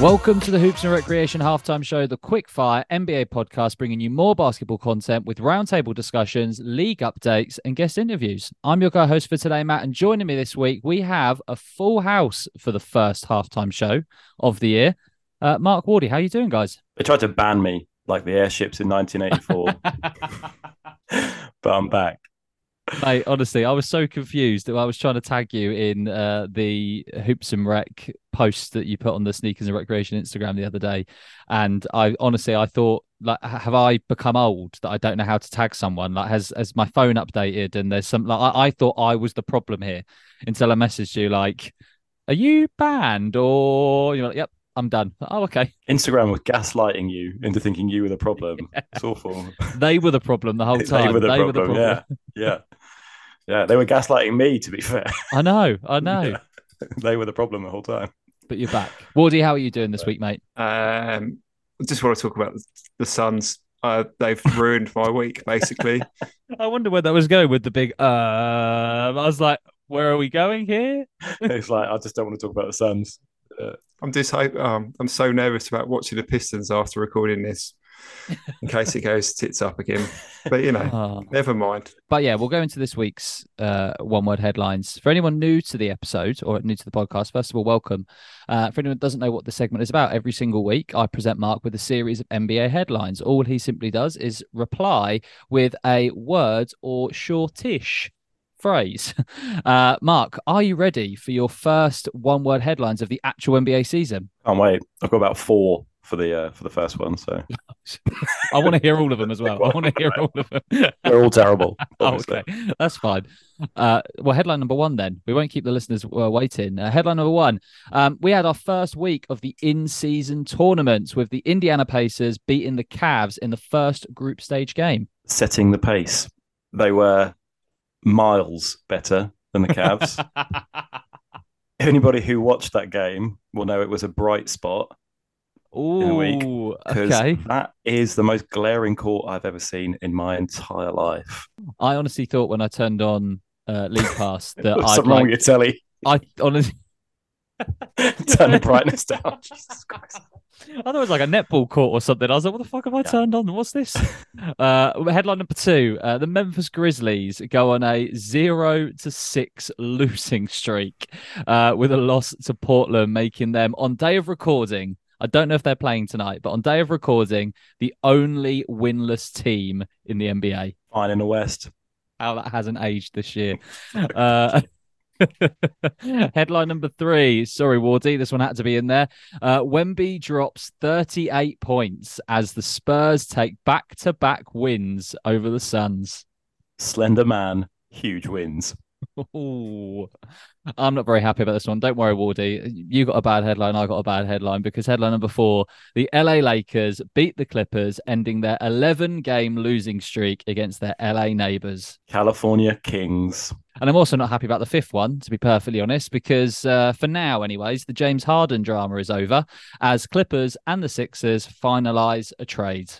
Welcome to the Hoops and Recreation halftime show, the quickfire NBA podcast, bringing you more basketball content with roundtable discussions, league updates, and guest interviews. I'm your co-host for today, Matt, and joining me this week, we have a full house for the first halftime show of the year. Uh, Mark Wardy, how are you doing, guys? They tried to ban me like the airships in 1984, but I'm back. Mate, honestly, I was so confused that I was trying to tag you in uh, the Hoops and Rec post that you put on the Sneakers and Recreation Instagram the other day, and I honestly I thought like have I become old that I don't know how to tag someone? Like has has my phone updated? And there's some like I, I thought I was the problem here until I messaged you like, are you banned? Or you're like, yep, I'm done. Oh, okay. Instagram was gaslighting you into thinking you were the problem. Yeah. It's awful. They were the problem the whole time. they, were the, they problem. Were the problem. Yeah. Yeah. Yeah. They were gaslighting me, to be fair. I know. I know. Yeah. They were the problem the whole time. But you're back. Wardy, how are you doing this week, mate? Um, just want to talk about the Suns. Uh, they've ruined my week, basically. I wonder where that was going with the big. Uh, I was like, where are we going here? it's like I just don't want to talk about the Suns. Uh, I'm just um, I'm so nervous about watching the Pistons after recording this, in case it goes tits up again. But you know, oh. never mind. But yeah, we'll go into this week's uh, one word headlines. For anyone new to the episode or new to the podcast, first of all, welcome. Uh, for anyone who doesn't know what the segment is about, every single week I present Mark with a series of NBA headlines. All he simply does is reply with a word or shortish phrase. Uh, Mark, are you ready for your first one word headlines of the actual NBA season? Can't wait. I've got about four for the uh, for the first one. So I want to hear all of them as well. I want to hear all of them. They're all terrible. oh, okay, that's fine. Uh, well, headline number one then. We won't keep the listeners uh, waiting. Uh, headline number one. Um, we had our first week of the in-season tournaments with the Indiana Pacers beating the Cavs in the first group stage game, setting the pace. They were miles better than the Cavs. Anybody who watched that game will know it was a bright spot Ooh, in a week. Okay. That is the most glaring court I've ever seen in my entire life. I honestly thought when I turned on uh, League Pass that I'd something like, wrong with your telly. I honestly turn the brightness down. Jesus Christ. I thought it was like a netball court or something. I was like, what the fuck have I yeah. turned on? What's this? uh, headline number two uh, The Memphis Grizzlies go on a zero to six losing streak uh, with a loss to Portland, making them, on day of recording, I don't know if they're playing tonight, but on day of recording, the only winless team in the NBA. Fine in the West. How that hasn't aged this year. uh, Headline number three. Sorry, Wardy, this one had to be in there. Uh, Wemby drops 38 points as the Spurs take back to back wins over the Suns. Slender man, huge wins. Ooh. I'm not very happy about this one. Don't worry, Wardy. You got a bad headline. I got a bad headline because headline number four the LA Lakers beat the Clippers, ending their 11 game losing streak against their LA neighbors. California Kings. And I'm also not happy about the fifth one, to be perfectly honest, because uh, for now, anyways, the James Harden drama is over as Clippers and the Sixers finalize a trade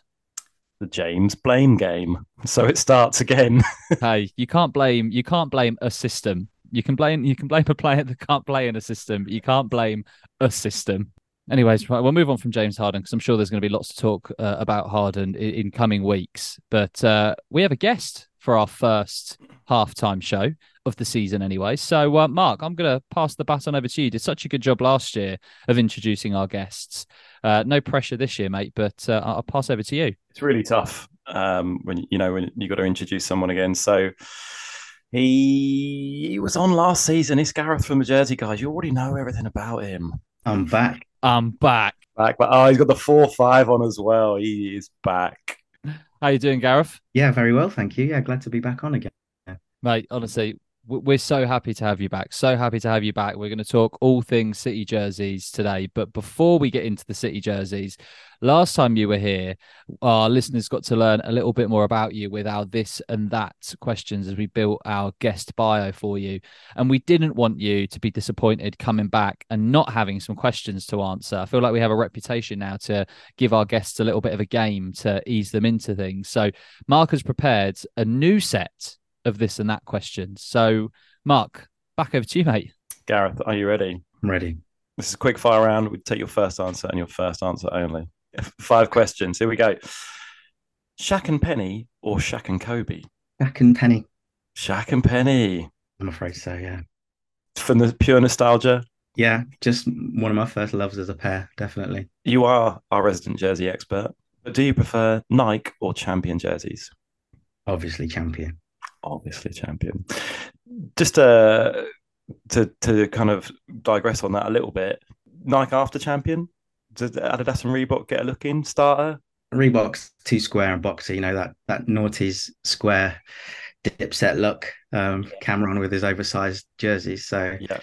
the James blame game. So it starts again. hey, you can't blame you can't blame a system. You can blame you can blame a player that can't play in a system. you can't blame a system. Anyways, right, we'll move on from James Harden because I'm sure there's going to be lots to talk uh, about Harden in, in coming weeks. But uh, we have a guest for our first halftime show of the season, anyway. So, uh, Mark, I'm going to pass the baton over to you. you. Did such a good job last year of introducing our guests. Uh, no pressure this year, mate, but uh, I'll pass over to you. It's really tough um, when you know when you got to introduce someone again. So he, he was on last season. It's Gareth from the Jersey guys. You already know everything about him. I'm back. I'm back. Back, but oh, he's got the four five on as well. He is back. How you doing, Gareth? Yeah, very well, thank you. Yeah, glad to be back on again. Mate, honestly, we're so happy to have you back. So happy to have you back. We're going to talk all things City jerseys today. But before we get into the City jerseys, last time you were here, our listeners got to learn a little bit more about you with our this and that questions as we built our guest bio for you. And we didn't want you to be disappointed coming back and not having some questions to answer. I feel like we have a reputation now to give our guests a little bit of a game to ease them into things. So Mark has prepared a new set of this and that question. So, Mark, back over to you, mate. Gareth, are you ready? I'm ready. This is a quick fire round. We take your first answer and your first answer only. Five questions. Here we go. Shaq and Penny or Shaq and Kobe? Shaq and Penny. Shaq and Penny. I'm afraid so, yeah. From the pure nostalgia. Yeah, just one of my first loves as a pair, definitely. You are our resident jersey expert. But do you prefer Nike or champion jerseys? Obviously, champion. Obviously, champion. Just uh, to to kind of digress on that a little bit. Nike after champion. Does Adidas and Reebok get a look in starter? Reebok's two square and boxy. You know that that noughties square dipset look. Um, Cam'ron with his oversized jerseys. So Yeah.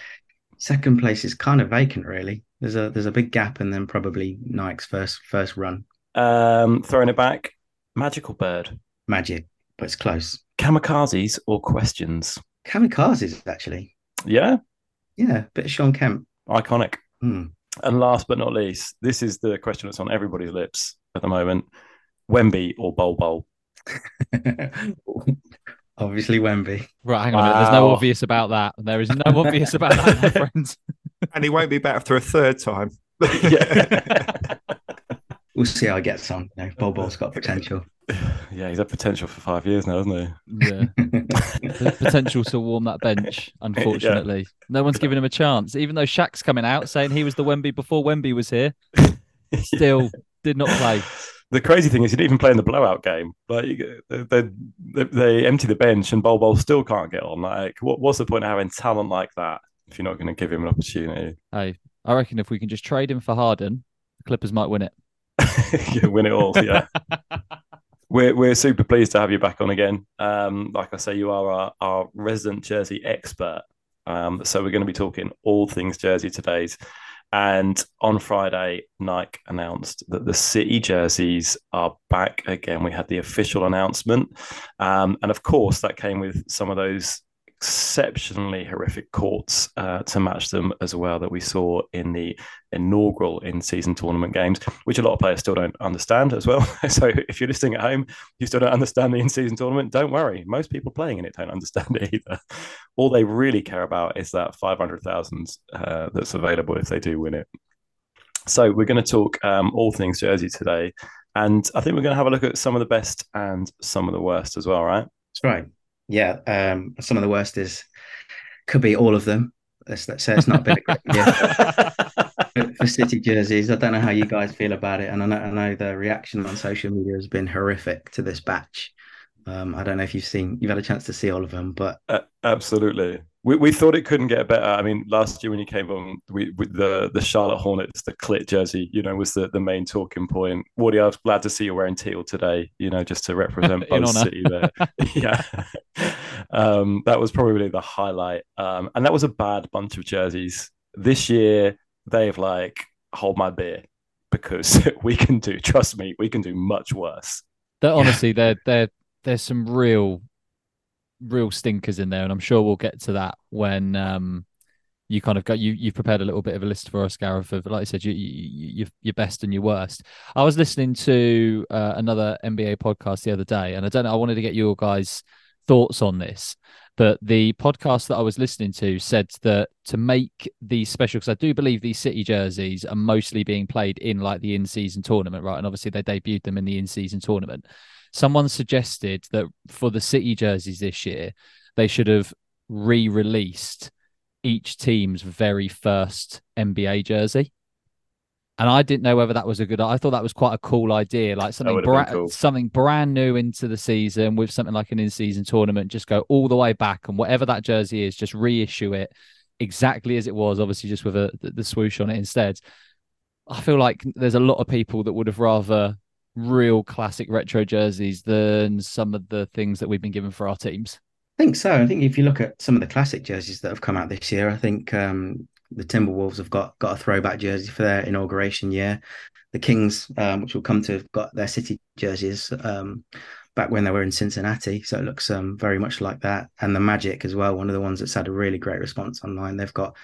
second place is kind of vacant, really. There's a there's a big gap, and then probably Nike's first first run. Um, throwing it back. Magical Bird. Magic, but it's close. Kamikazes or questions? Kamikazes, actually. Yeah. Yeah, bit of Sean Kemp. Iconic. Hmm. And last but not least, this is the question that's on everybody's lips at the moment. Wemby or Bol Bol? Obviously, Wemby. Right, hang on. a minute. There's no obvious about that. There is no obvious about that, my friends. and he won't be back for a third time. yeah. We'll see how he gets on. You know, Bol Bol's got potential. yeah, he's had potential for five years now, hasn't he? Yeah. The potential to warm that bench, unfortunately. No one's giving him a chance. Even though Shaq's coming out saying he was the Wemby before Wemby was here, he? still did not play. The crazy thing is, he didn't even play in the blowout game. Like they, they, they empty the bench, and Bol Bol still can't get on. Like, what, what's the point of having talent like that if you're not going to give him an opportunity? Hey, I reckon if we can just trade him for Harden, the Clippers might win it. win it all. Yeah, we're we're super pleased to have you back on again. Um, like I say, you are our, our resident jersey expert. Um, so we're going to be talking all things jersey today's. And on Friday, Nike announced that the city jerseys are back again. We had the official announcement, um, and of course, that came with some of those exceptionally horrific courts uh, to match them as well that we saw in the inaugural in-season tournament games, which a lot of players still don't understand as well. so if you're listening at home, you still don't understand the in-season tournament. Don't worry, most people playing in it don't understand it either. All they really care about is that 500,000 uh, that's available if they do win it. So we're going to talk um, all things Jersey today, and I think we're going to have a look at some of the best and some of the worst as well, right? That's right. Yeah. Um, some of the worst is could be all of them. Let's, let's say it's not been a great year for- for City jerseys. I don't know how you guys feel about it, and I know, I know the reaction on social media has been horrific to this batch. Um, I don't know if you've seen, you've had a chance to see all of them, but Uh, absolutely. We, we thought it couldn't get better. I mean, last year when you came on, we with the the Charlotte Hornets, the clit jersey, you know, was the, the main talking point. Woody, I was glad to see you wearing teal today. You know, just to represent both honour. City there. yeah, um, that was probably the highlight. Um, and that was a bad bunch of jerseys. This year, they've like hold my beer because we can do. Trust me, we can do much worse. That honestly, there there there's some real real stinkers in there, and I'm sure we'll get to that when um you kind of got you you've prepared a little bit of a list for us, Gareth, of like I said, you, you, you your best and your worst. I was listening to uh, another NBA podcast the other day, and I don't know, I wanted to get your guys' thoughts on this. But the podcast that I was listening to said that to make these special, because I do believe these city jerseys are mostly being played in like the in-season tournament, right? And obviously they debuted them in the in-season tournament. Someone suggested that for the city jerseys this year, they should have re-released each team's very first NBA jersey. And I didn't know whether that was a good. I thought that was quite a cool idea, like something would have been bra- cool. something brand new into the season with something like an in-season tournament. Just go all the way back, and whatever that jersey is, just reissue it exactly as it was. Obviously, just with a, the swoosh on it instead. I feel like there's a lot of people that would have rather real classic retro jerseys than some of the things that we've been given for our teams. I think so. I think if you look at some of the classic jerseys that have come out this year, I think um, the Timberwolves have got got a throwback jersey for their inauguration year. The Kings, um, which will come to have got their city jerseys um, back when they were in Cincinnati, so it looks um, very much like that. And the Magic as well, one of the ones that's had a really great response online. They've got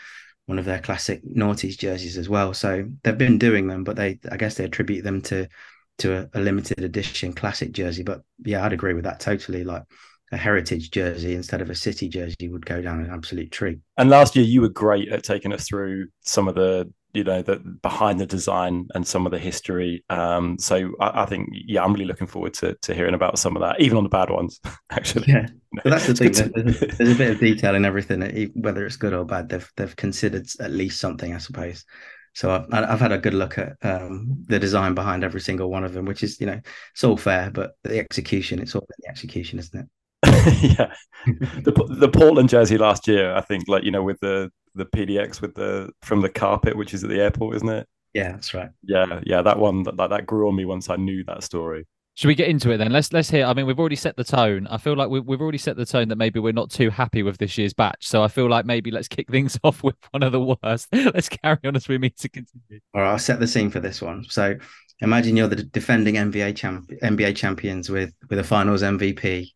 one of their classic noughties jerseys as well. So they've been doing them, but they, I guess, they attribute them to to a, a limited edition classic jersey. But yeah, I'd agree with that totally. Like a heritage jersey instead of a city jersey would go down an absolute treat. And last year, you were great at taking us through some of the you know the behind the design and some of the history. Um, so I, I, think yeah, I'm really looking forward to to hearing about some of that, even on the bad ones. Actually, yeah, but that's the thing. There's, there's, a bit of detail in everything, whether it's good or bad. They've they've considered at least something, I suppose. So I've, I've had a good look at um, the design behind every single one of them, which is you know it's all fair, but the execution, it's all the execution, isn't it? yeah, the the Portland jersey last year, I think, like you know, with the the PDX with the from the carpet, which is at the airport, isn't it? Yeah, that's right. Yeah, yeah, that one that that grew on me once I knew that story. Should we get into it then? Let's let's hear. I mean, we've already set the tone. I feel like we've we've already set the tone that maybe we're not too happy with this year's batch. So I feel like maybe let's kick things off with one of the worst. let's carry on as we mean to continue. All right, I'll set the scene for this one. So imagine you're the defending NBA champ NBA champions with with a Finals MVP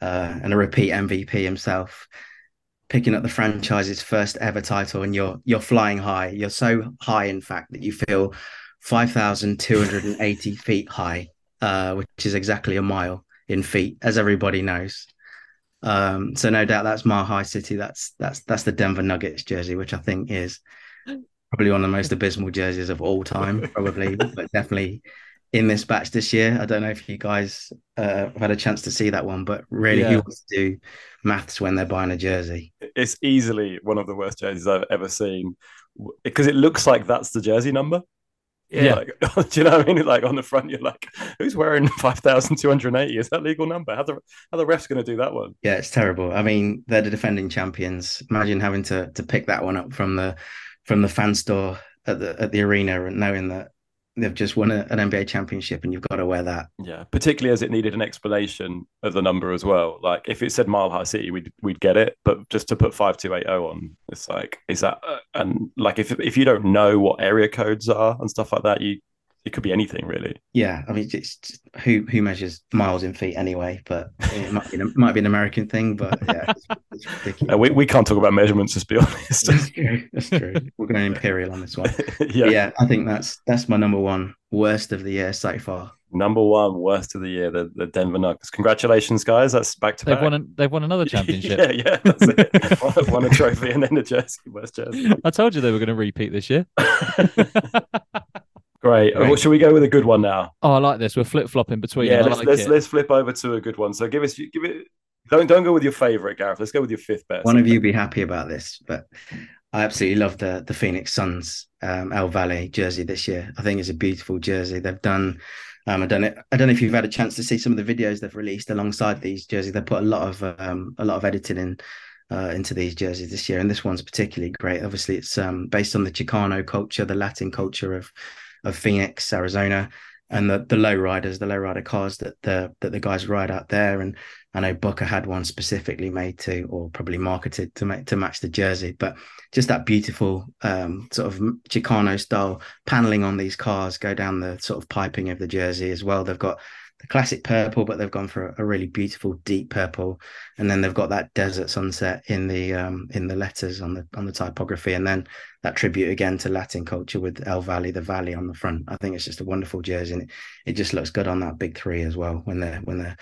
uh, and a repeat MVP himself picking up the franchise's first ever title and you're you're flying high you're so high in fact that you feel 5280 feet high uh, which is exactly a mile in feet as everybody knows um, so no doubt that's mile high city that's that's that's the denver nuggets jersey which i think is probably one of the most abysmal jerseys of all time probably but definitely in this batch this year. I don't know if you guys uh, have had a chance to see that one, but really, yeah. who wants to do maths when they're buying a jersey? It's easily one of the worst jerseys I've ever seen because it looks like that's the jersey number. Yeah. Like, do you know what I mean? Like on the front, you're like, who's wearing 5,280? Is that legal number? How the, how the ref's going to do that one? Yeah, it's terrible. I mean, they're the defending champions. Imagine having to to pick that one up from the from the fan store at the at the arena and knowing that they've just won a, an NBA championship and you've got to wear that. Yeah, particularly as it needed an explanation of the number as well. Like if it said Mile High City, we'd we'd get it, but just to put five two eight zero on, it's like is that uh, and like if if you don't know what area codes are and stuff like that, you it could be anything really. Yeah, I mean, it's who who measures miles in feet anyway, but it might be, it might be an American thing, but yeah, it's, it's uh, we we can't talk about measurements. Let's be honest. That's true. That's true. We're going imperial on this one. yeah, yeah. I think that's that's my number one worst of the year so far. Number one worst of the year, the, the Denver Nuggets. Congratulations, guys! That's back to they've back. Won a, they've won another championship. yeah, yeah, that's it. won, won a trophy and then a jersey, worst jersey. I told you they were going to repeat this year. Great. Well, should we go with a good one now? Oh, I like this. We're flip flopping between. Yeah, let's like let's, let's, flip over to a good one. So give us give it. Don't don't go with your favorite, Gareth. Let's go with your fifth best. One of you be happy about this, but I absolutely love the the Phoenix Suns um, El Valle jersey this year. I think it's a beautiful jersey. They've done. Um, I don't know. I don't know if you've had a chance to see some of the videos they've released alongside these jerseys. They put a lot of um, a lot of editing in uh, into these jerseys this year, and this one's particularly great. Obviously, it's um, based on the Chicano culture, the Latin culture of of Phoenix, Arizona, and the the low riders, the low rider cars that the that the guys ride out there. And I know Booker had one specifically made to, or probably marketed to make to match the jersey. But just that beautiful um, sort of Chicano style paneling on these cars go down the sort of piping of the jersey as well. They've got the classic purple, but they've gone for a really beautiful deep purple, and then they've got that desert sunset in the um, in the letters on the on the typography, and then that tribute again to Latin culture with El Valley, the valley on the front. I think it's just a wonderful jersey, and it, it just looks good on that big three as well when they're when they're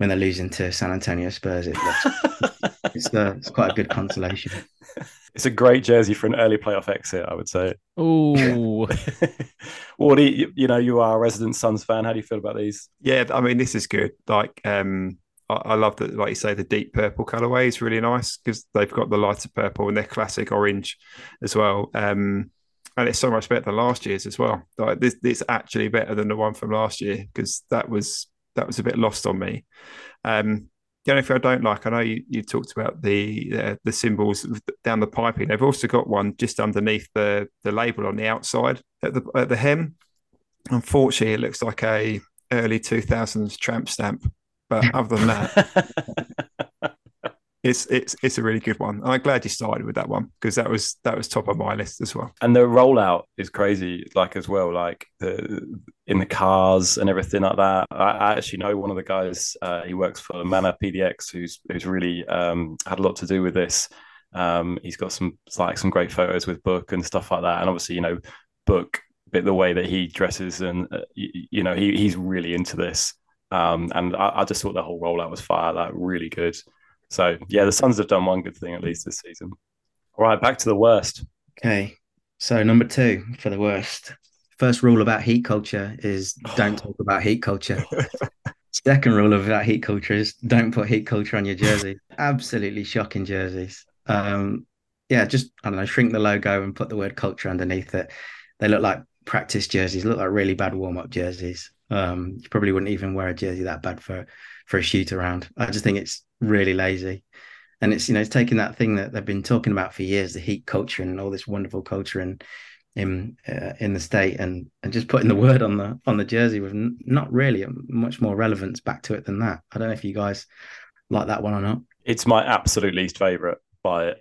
when they're losing to San Antonio Spurs. It looks it's, uh, it's quite a good consolation. It's a great jersey for an early playoff exit, I would say. Oh, Wardy, you, you know you are a resident Suns fan. How do you feel about these? Yeah, I mean this is good. Like, um, I, I love that. Like you say, the deep purple colorway is really nice because they've got the lighter purple and their classic orange as well. Um, and it's so much better than last year's as well. Like this, it's actually better than the one from last year because that was that was a bit lost on me. Um, the only thing I don't like, I know you, you talked about the uh, the symbols down the piping. They've also got one just underneath the the label on the outside at the at the hem. Unfortunately, it looks like a early two thousands tramp stamp. But other than that, it's it's it's a really good one. I'm glad you started with that one because that was that was top of my list as well. And the rollout is crazy, like as well, like the in the cars and everything like that. I, I actually know one of the guys. Uh, he works for Mana PDX, who's who's really um, had a lot to do with this. Um, he's got some like some great photos with Book and stuff like that. And obviously, you know, Book, bit the way that he dresses, and uh, you, you, know, he he's really into this. Um, and I, I just thought the whole rollout was fire, like really good. So yeah, the Suns have done one good thing at least this season. All right, back to the worst. Okay. So number two for the worst. First rule about heat culture is don't talk about heat culture. Second rule about heat culture is don't put heat culture on your jersey. Absolutely shocking jerseys. Um, yeah, just I don't know, shrink the logo and put the word culture underneath it. They look like practice jerseys, look like really bad warm up jerseys. Um, you probably wouldn't even wear a jersey that bad for for a shoot around. I just think it's really lazy. And it's you know it's taking that thing that they've been talking about for years, the heat culture and all this wonderful culture and in uh, in the state and and just putting the word on the on the jersey with n- not really much more relevance back to it than that. I don't know if you guys like that one or not. It's my absolute least favorite by a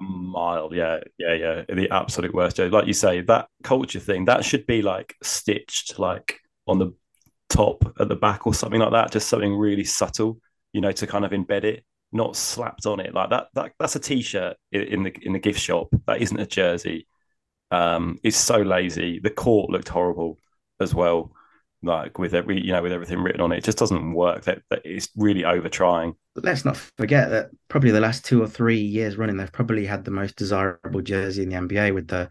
mile. Yeah, yeah, yeah. The absolute worst jersey. Like you say, that culture thing that should be like stitched like on the top at the back or something like that. Just something really subtle, you know, to kind of embed it not slapped on it like that. That that's a t-shirt in the in the gift shop. That isn't a jersey. Um, it's so lazy. The court looked horrible as well, like with every you know with everything written on it. It just doesn't work. That, that it's really over trying. But let's not forget that probably the last two or three years running, they've probably had the most desirable jersey in the NBA with the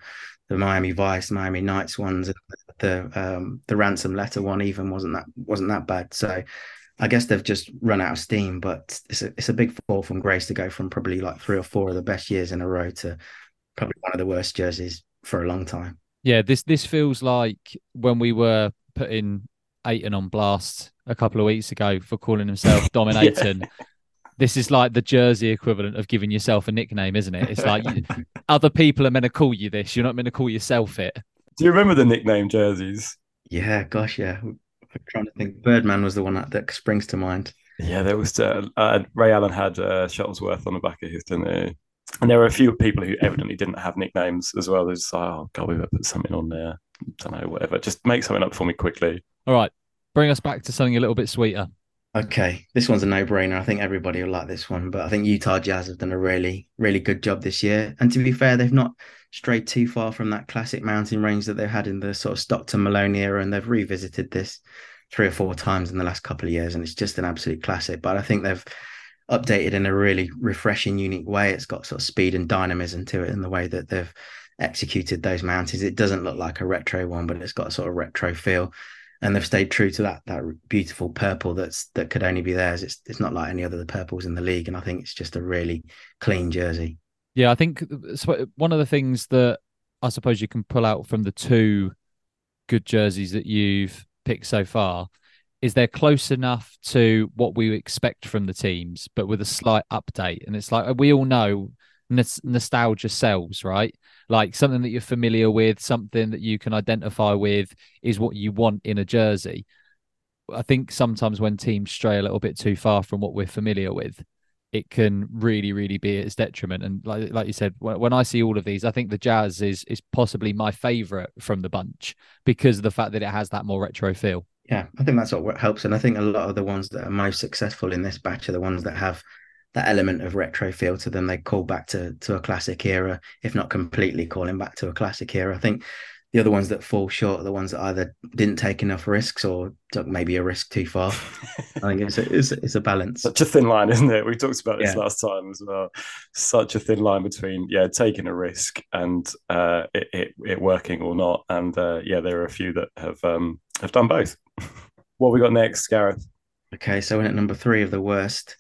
the Miami Vice, Miami Knights ones, the um, the ransom letter one even wasn't that wasn't that bad. So I guess they've just run out of steam, but it's a it's a big fall from grace to go from probably like three or four of the best years in a row to probably one of the worst jerseys for a long time. Yeah, this this feels like when we were putting Ayton on blast a couple of weeks ago for calling himself DominAyton. yeah. This is like the jersey equivalent of giving yourself a nickname, isn't it? It's like you, other people are meant to call you this. You're not meant to call yourself it. Do you remember the nickname jerseys? Yeah, gosh, yeah. I'm trying to think. Birdman was the one that, that springs to mind. Yeah, there was uh, uh, Ray Allen had uh, Shuttlesworth on the back of his, didn't he? And there were a few people who evidently didn't have nicknames as well. There's like, oh god, we better put something on there. I Don't know, whatever. Just make something up for me quickly. All right, bring us back to something a little bit sweeter. Okay, this one's a no-brainer. I think everybody will like this one, but I think Utah Jazz have done a really, really good job this year. And to be fair, they've not strayed too far from that classic mountain range that they've had in the sort of Stockton Malone era, and they've revisited this three or four times in the last couple of years, and it's just an absolute classic. But I think they've updated in a really refreshing, unique way. It's got sort of speed and dynamism to it in the way that they've executed those mountains. It doesn't look like a retro one, but it's got a sort of retro feel. And they've stayed true to that that beautiful purple that's that could only be theirs. It's it's not like any other the purples in the league, and I think it's just a really clean jersey. Yeah, I think one of the things that I suppose you can pull out from the two good jerseys that you've picked so far is they're close enough to what we expect from the teams, but with a slight update. And it's like we all know nostalgia sells, right? Like something that you're familiar with, something that you can identify with is what you want in a jersey. I think sometimes when teams stray a little bit too far from what we're familiar with, it can really, really be at its detriment. And like like you said, when, when I see all of these, I think the Jazz is is possibly my favorite from the bunch because of the fact that it has that more retro feel. Yeah, I think that's what helps. And I think a lot of the ones that are most successful in this batch are the ones that have that element of retro feel to them. They call back to to a classic era, if not completely calling back to a classic era. I think the other ones that fall short are the ones that either didn't take enough risks or took maybe a risk too far. I think it's a, it's, it's, a balance. Such a thin line, isn't it? We talked about this yeah. last time as well. Such a thin line between yeah taking a risk and uh, it, it, it working or not. And uh, yeah, there are a few that have um, have done both. what we got next, Gareth? Okay, so in at number three of the worst.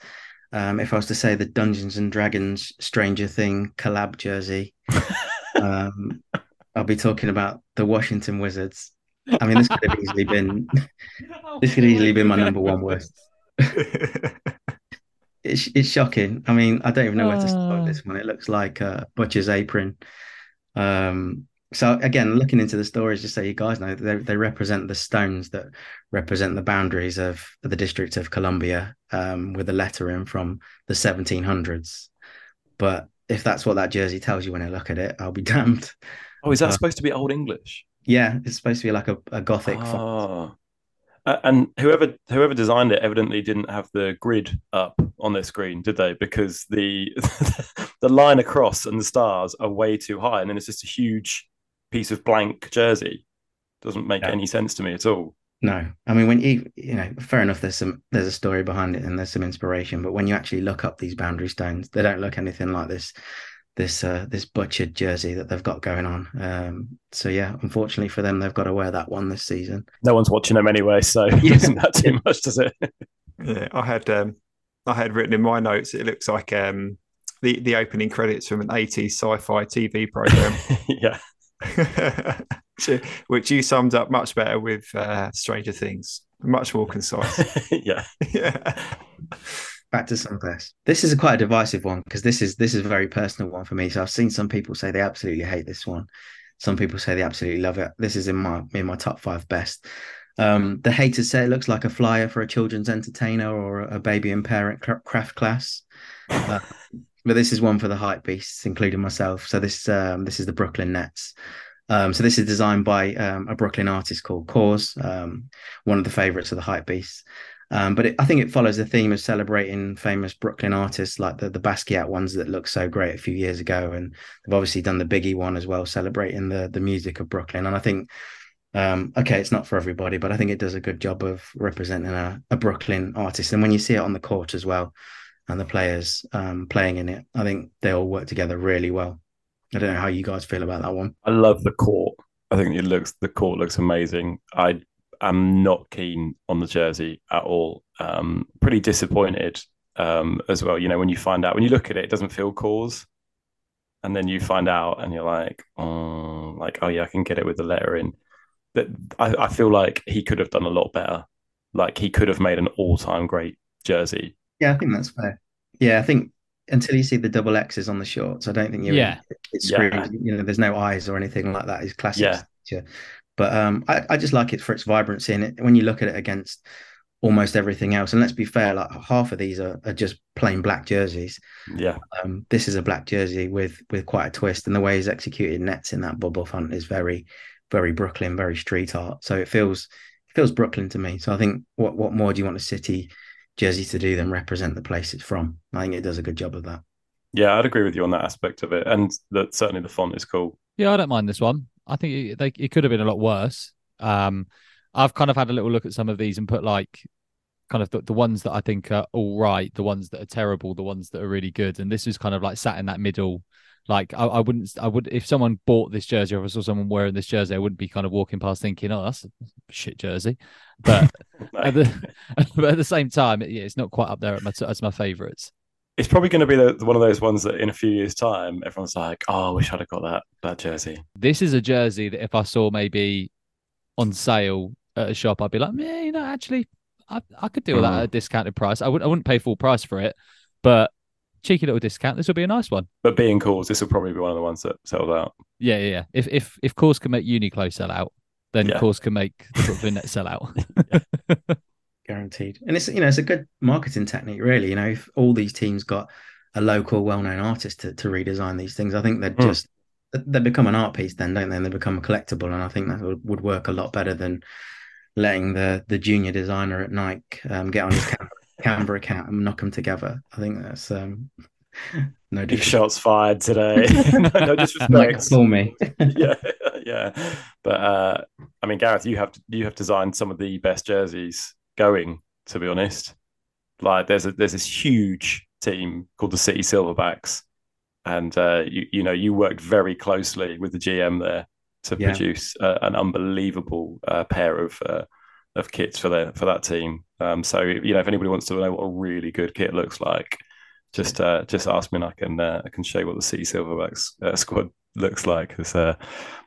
Um, if I was to say the Dungeons and Dragons Stranger Thing collab jersey, um, I'll be talking about the Washington Wizards. I mean, this could have easily been this could easily been my number one worst. it's it's shocking. I mean, I don't even know where to start with this one. It looks like a butcher's apron. Um, so again, looking into the stories, just so you guys know, they they represent the stones that represent the boundaries of the District of Columbia, um, with a letter in from the 1700s. But if that's what that jersey tells you when I look at it, I'll be damned. Oh, is that uh, supposed to be Old English? Yeah, it's supposed to be like a, a Gothic oh. Uh, and whoever whoever designed it evidently didn't have the grid up on their screen, did they? Because the the line across and the stars are way too high, and then it's just a huge piece of blank jersey. Doesn't make yeah. any sense to me at all. No, I mean when you you know, fair enough. There's some there's a story behind it and there's some inspiration, but when you actually look up these boundary stones, they don't look anything like this this uh, this butchered jersey that they've got going on. Um, so yeah, unfortunately for them, they've got to wear that one this season. No one's watching them anyway, so it Yeah. doesn't matter too much, does it? Yeah, I had um, I had written in my notes. It looks like um, the the opening credits from an 80s sci-fi TV program, yeah. which, which you summed up much better with uh, Stranger Things. Much more concise. yeah. yeah. Back to Sunfest. This is a quite a divisive one because this is this is a very personal one for me. So I've seen some people say they absolutely hate this one. Some people say they absolutely love it. This is in my in my top five best. Um, the haters say it looks like a flyer for a children's entertainer or a baby and parent craft class. Uh, but this is one for the hype beasts, including myself. So this um, this is the Brooklyn Nets. Um, so this is designed by um, a Brooklyn artist called KAWS, um, one of the favorites of the hype beasts. Um, but it, I think it follows the theme of celebrating famous Brooklyn artists like the the Basquiat ones that looked so great a few years ago, and they've obviously done the Biggie one as well, celebrating the the music of Brooklyn. And I think, um, okay, it's not for everybody, but I think it does a good job of representing a, a Brooklyn artist. And when you see it on the court as well, and the players um, playing in it, I think they all work together really well. I don't know how you guys feel about that one. I love the court. I think it looks the court looks amazing. I am not keen on the jersey at all. Um, pretty disappointed um, as well. You know, when you find out when you look at it, it doesn't feel KAWS, and then you find out, and you're like, oh, like oh yeah, I can get it with the letter in. That I, I feel like he could have done a lot better. Like he could have made an all-time great jersey. Yeah, I think that's fair. Yeah, I think until you see the double X's on the shorts, I don't think you're Yeah. it's Yeah. You know, there's no eyes or anything like that. It's classic. Yeah. Signature. But um, I, I just like it for its vibrancy and it when you look at it against almost everything else. And let's be fair, like half of these are, are just plain black jerseys. Yeah, Um, this is a black jersey with with quite a twist, and the way he's executed nets in that bubble font is very, very Brooklyn, very street art. So it feels it feels Brooklyn to me. So I think what what more do you want a city jersey to do than represent the place it's from? I think it does a good job of that. yeah, I'd agree with you on that aspect of it, and that certainly the font is cool. Yeah, I don't mind this one. I think it, they, it could have been a lot worse. Um, I've kind of had a little look at some of these and put like kind of the, the ones that I think are all right, the ones that are terrible, the ones that are really good, and this is kind of like sat in that middle. Like I, I wouldn't, I would if someone bought this jersey or if I saw someone wearing this jersey, I wouldn't be kind of walking past thinking, "Oh, that's a shit jersey," but at the, but at the same time, yeah, it's not quite up there at my, as my favorites. It's probably going to be the, one of those ones that in a few years' time, everyone's like, "Oh, I wish I'd have got that that jersey." This is a jersey that if I saw maybe on sale at a shop, I'd be like, yeah, you know, actually, I, I could do with that Mm. at a discounted price. I wouldn't I wouldn't pay full price for it, but cheeky little discount. This will be a nice one. But being KAWS, this will probably be one of the ones that sells out. Yeah, yeah, yeah. If if if KAWS can make Uniqlo sell out, then Yeah. KAWS can make the Brooklyn Nets sell out. guaranteed. And it's you know it's a good marketing technique, really. You know, if all these teams got a local, well-known artist to, to redesign these things, I think they'd Hmm. just they become an art piece, then don't they? And they become a collectible, and I think that would, would work a lot better than letting the the junior designer at Nike um, get on his Canva, Canva account and knock them together. I think that's um, no Big shots fired today. no, disrespect. for me. yeah, yeah. But uh, I mean, Gareth, you have you have designed some of the best jerseys going. To be honest, like there's a there's this huge team called the City Silverbacks, and uh, you you know you worked very closely with the GM there to Yeah. produce uh, an unbelievable uh, pair of uh, of kits for their for that team. Um, so you know, if anybody wants to know what a really good kit looks like, just uh, just ask me, and I can uh, I can show you what the City Silverbacks uh, squad looks like. It's uh,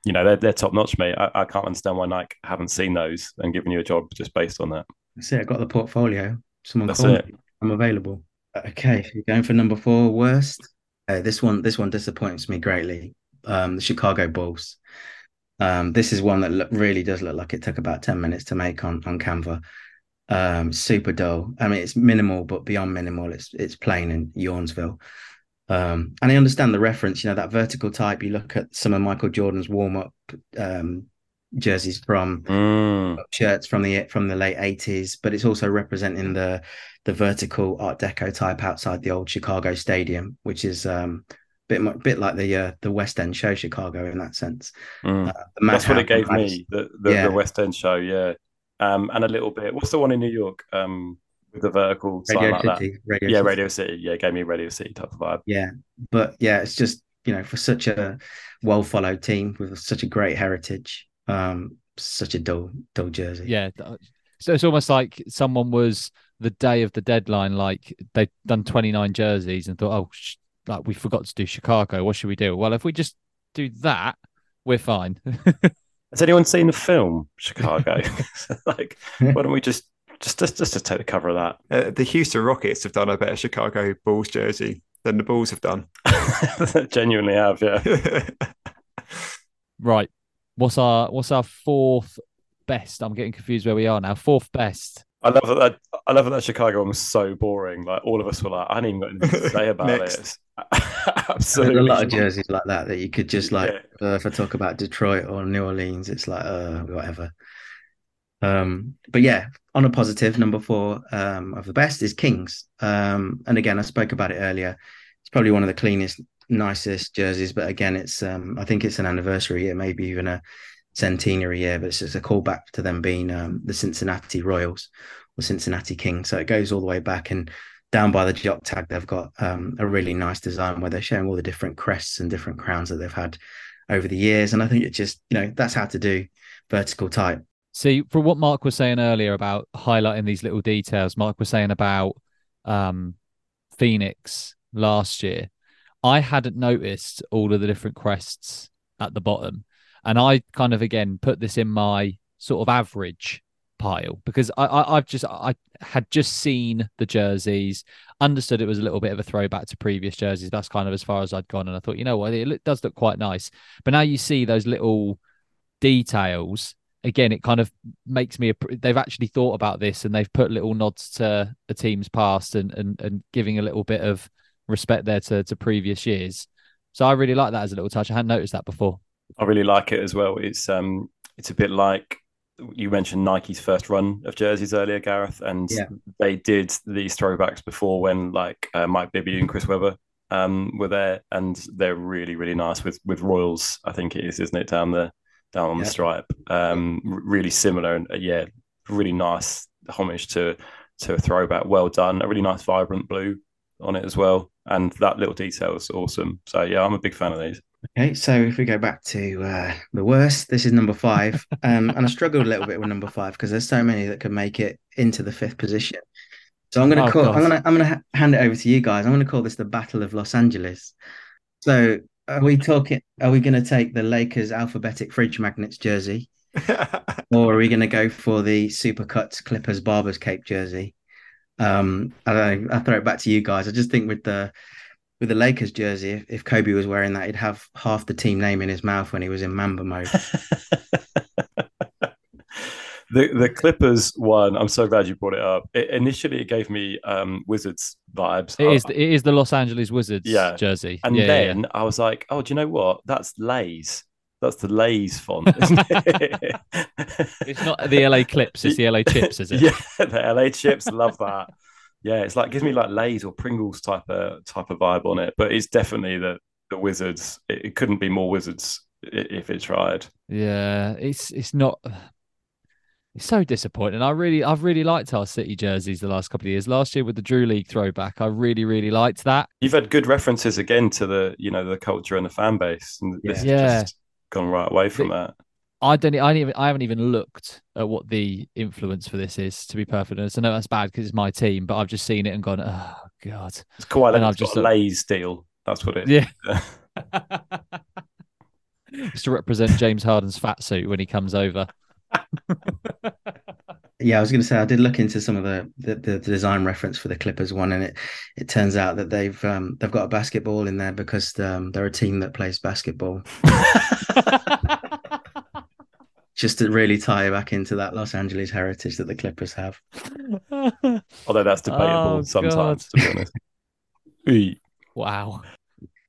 you know, they're they're top notch, mate. I, I can't understand why Nike haven't seen those and given you a job just based on that. See, I got the portfolio. Someone That's call it. me. I'm available. Okay, you're going for number four, worst. Uh, this one, this one disappoints me greatly. Um, the Chicago Bulls. Um, this is one that look, really does look like it took about ten minutes to make on on Canva. Um, super dull. I mean, it's minimal, but beyond minimal, it's it's plain in Yawnsville. Um, and I understand the reference. You know that vertical type. You look at some of Michael Jordan's warm up um, jerseys from Mm, shirts from the from the late 80s but it's also representing the the vertical art deco type outside the old chicago stadium which is um a bit bit like the uh, the west end show chicago in that sense mm. Uh, That's what it gave me. The the, Yeah. the West End show, yeah. Um, and a little bit. What's the one in New York? Um, with the vertical radio like that. city radio Yeah, City. Radio City. Yeah, gave me Radio City type of vibe. yeah but yeah it's just you know, for such a well followed team with such a great heritage, um, such a dull dull jersey. Yeah, so it's almost like someone was the day of the deadline, like they'd done 29 jerseys and thought, oh, sh- like we forgot to do Chicago. What should we do? Well, if we just do that, we're fine. Has anyone seen the film Chicago? like, why don't we just just just just to take the cover of that? Uh, the Houston Rockets have done a better Chicago Bulls jersey than the Bulls have done. Genuinely have, yeah. right. What's our what's our fourth best? I'm getting confused where we are now. Fourth best. I love that, that. I love that, that Chicago one was so boring. Like all of us were like, I hadn't even got anything to say about it. Absolutely, There's a lot of jerseys like that that you could just like. Yeah. Uh, if I talk about Detroit or New Orleans, it's like uh, whatever. Um, but yeah, on a positive, number four um, of the best is Kings. Um, and again, I spoke about it earlier. Probably one of the cleanest, nicest jerseys. But again, it's um, I think it's an anniversary year, maybe even a centenary year. But it's just a callback to them being um, the Cincinnati Royals or Cincinnati Kings. So it goes all the way back and down by the jock tag, they've got um, a really nice design where they're showing all the different crests and different crowns that they've had over the years. And I think it's just, you know, that's how to do vertical type. See, for what Mark was saying earlier about highlighting these little details, Mark was saying about um, Phoenix last year. I hadn't noticed all of the different crests at the bottom. And I kind of, again, put this in my sort of average pile because I, I have just I had just seen the jerseys, understood it was a little bit of a throwback to previous jerseys. That's kind of as far as I'd gone, and I thought, you know what, it does look quite nice. But now you see those little details. Again, it kind of makes me. They've actually thought about this, and they've put little nods to a team's past, and and and giving a little bit of respect there to to previous years. So I really like that as a little touch. I hadn't noticed that before. I really like it as well. It's um, it's a bit like you mentioned Nike's first run of jerseys earlier, Gareth, and yeah. they did these throwbacks before when like uh, Mike Bibby and Chris Webber um, were there, and they're really really nice with with Royals. I think it is, isn't it, down the down on yeah. the stripe? Um, really similar, and uh, yeah, really nice homage to to a throwback. Well done, a really nice vibrant blue on it as well, and that little detail is awesome. So yeah, I'm a big fan of these. Okay, so if we go back to uh, the worst, this is number five, um, and I struggled a little bit with number five because there's so many that could make it into the fifth position. So I'm gonna oh, call. I'm gonna. I'm gonna hand it over to you guys. I'm gonna call this the Battle of Los Angeles. So are we talking? Are we gonna take the Lakers alphabetic fridge magnets jersey, or are we gonna go for the Supercuts Clippers Barbers Cape jersey? Um, I don't know. I'll throw it back to you guys. I just think with the with the Lakers jersey, if, if Kobe was wearing that, he'd have half the team name in his mouth when he was in Mamba mode. the the Clippers one, I'm so glad you brought it up. It, initially, it gave me um, Wizards vibes. It is, it is the Los Angeles Wizards yeah. jersey. And yeah, then yeah, I was like, oh, do you know what? That's Lay's. That's the Lay's font, isn't it? it's not the LA Clips, it's the LA Chips, is it? Yeah, the LA Chips. Love that yeah, it's like gives me like Lay's or Pringles type of type of vibe on it, but it's definitely the the Wizards. It, it couldn't be more Wizards if it tried. Yeah, it's it's not. It's so disappointing. I really, I've really liked our City jerseys the last couple of years. Last year with the Drew League throwback, I really, really liked that. You've had good references again to the, you know, the culture and the fan base, and yeah. just gone right away from the, that. I don't. I even. I haven't even looked at what the influence for this is. To be perfect honest, I know that's bad because it's my team, but I've just seen it and gone, oh god. It's quite. And I've just got Lay's deal. That's what it. Yeah. just to represent James Harden's fat suit when he comes over. yeah, I was going to say I did look into some of the, the, the design reference for the Clippers one, and it it turns out that they've um, they've got a basketball in there because um, they're a team that plays basketball just to really tie back into that Los Angeles heritage that the Clippers have. Although that's debatable oh, sometimes, God. to be honest. wow.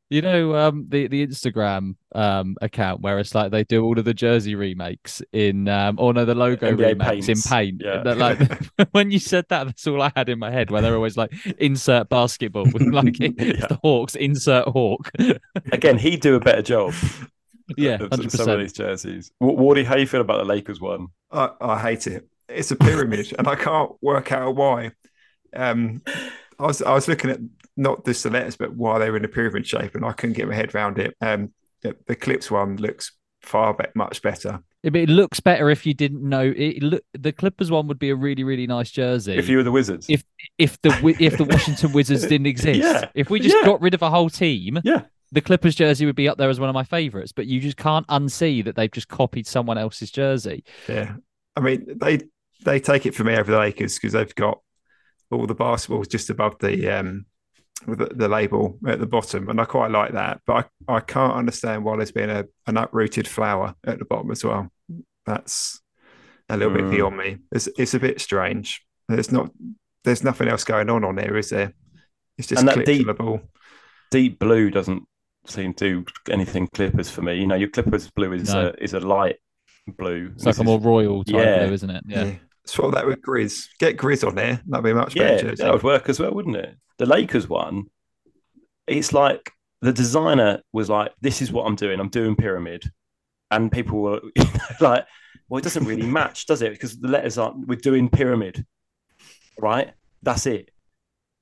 You know, um, the the Instagram um account where it's like they do all of the jersey remakes in um or no the logo NBA remakes paints. in paint. Yeah. That, like when you said that, that's all I had in my head. Where they're always like insert basketball like yeah. the Hawks, insert Hawk. Again, he'd do a better job yeah, 100%. some of these jerseys. Wardy, how you feel about the Lakers one? I, I hate it. It's a pyramid, and I can't work out why. Um, I was I was looking at not just the letters, but why they were in a pyramid shape, and I couldn't get my head around it. Um, the, the Clips one looks far be- much better. It, it looks better if you didn't know. It look the Clippers one would be a really really nice jersey. If you were the Wizards, If- if the if the Washington Wizards didn't exist, Yeah. if we just Yeah. got rid of a whole team, Yeah. the Clippers jersey would be up there as one of my favorites. But you just can't unsee that they've just copied someone else's jersey. Yeah, I mean they they take it from me over the Lakers because they've got all the basketballs just above the um with the, the label at the bottom, and I quite like that. But I, I can't understand why there's been a an uprooted flower at the bottom as well. That's a little bit Mm. beyond me. It's it's a bit strange. There's not there's nothing else going on on there, is there? It's just And that deep- the deep blue doesn't seem to do anything Clippers for me. You know, your Clippers blue is No. a is a light blue. It's like a more royal type Yeah. blue, isn't it? Yeah. Yeah. Swap that with Grizz. Get Grizz on there. That'd be much yeah, better. that would work as well, wouldn't it? The Lakers one, it's like the designer was like, "This is what I'm doing. I'm doing pyramid," and people were like, "Well, it doesn't really match, does it? Because the letters aren't. We're doing pyramid, right? That's it.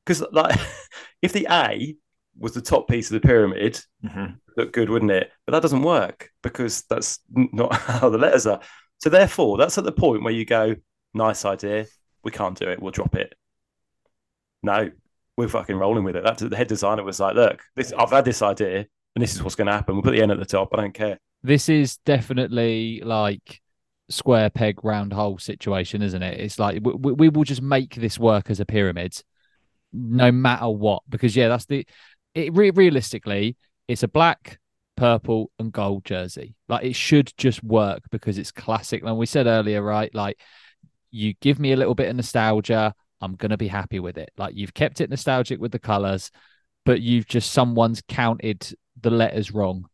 Because like, if the A was the top piece of the pyramid, Mhm. look good, wouldn't it? But that doesn't work because that's not how the letters are. So therefore, that's at the point where you go, nice idea, we can't do it, we'll drop it. No, we're fucking rolling with it. That the head designer was like, look, this I've had this idea, and this is what's going to happen. We'll put the N at the top. I don't care. This is definitely like square peg round hole situation, isn't it? It's like we, we, we will just make this work as a pyramid, no matter what. Because yeah, that's the it. Re- realistically, it's a black, purple, and gold jersey. Like it should just work because it's classic. And we said earlier, right? Like you give me a little bit of nostalgia, I'm gonna be happy with it. Like you've kept it nostalgic with the colors, but you've just someone's counted the letters wrong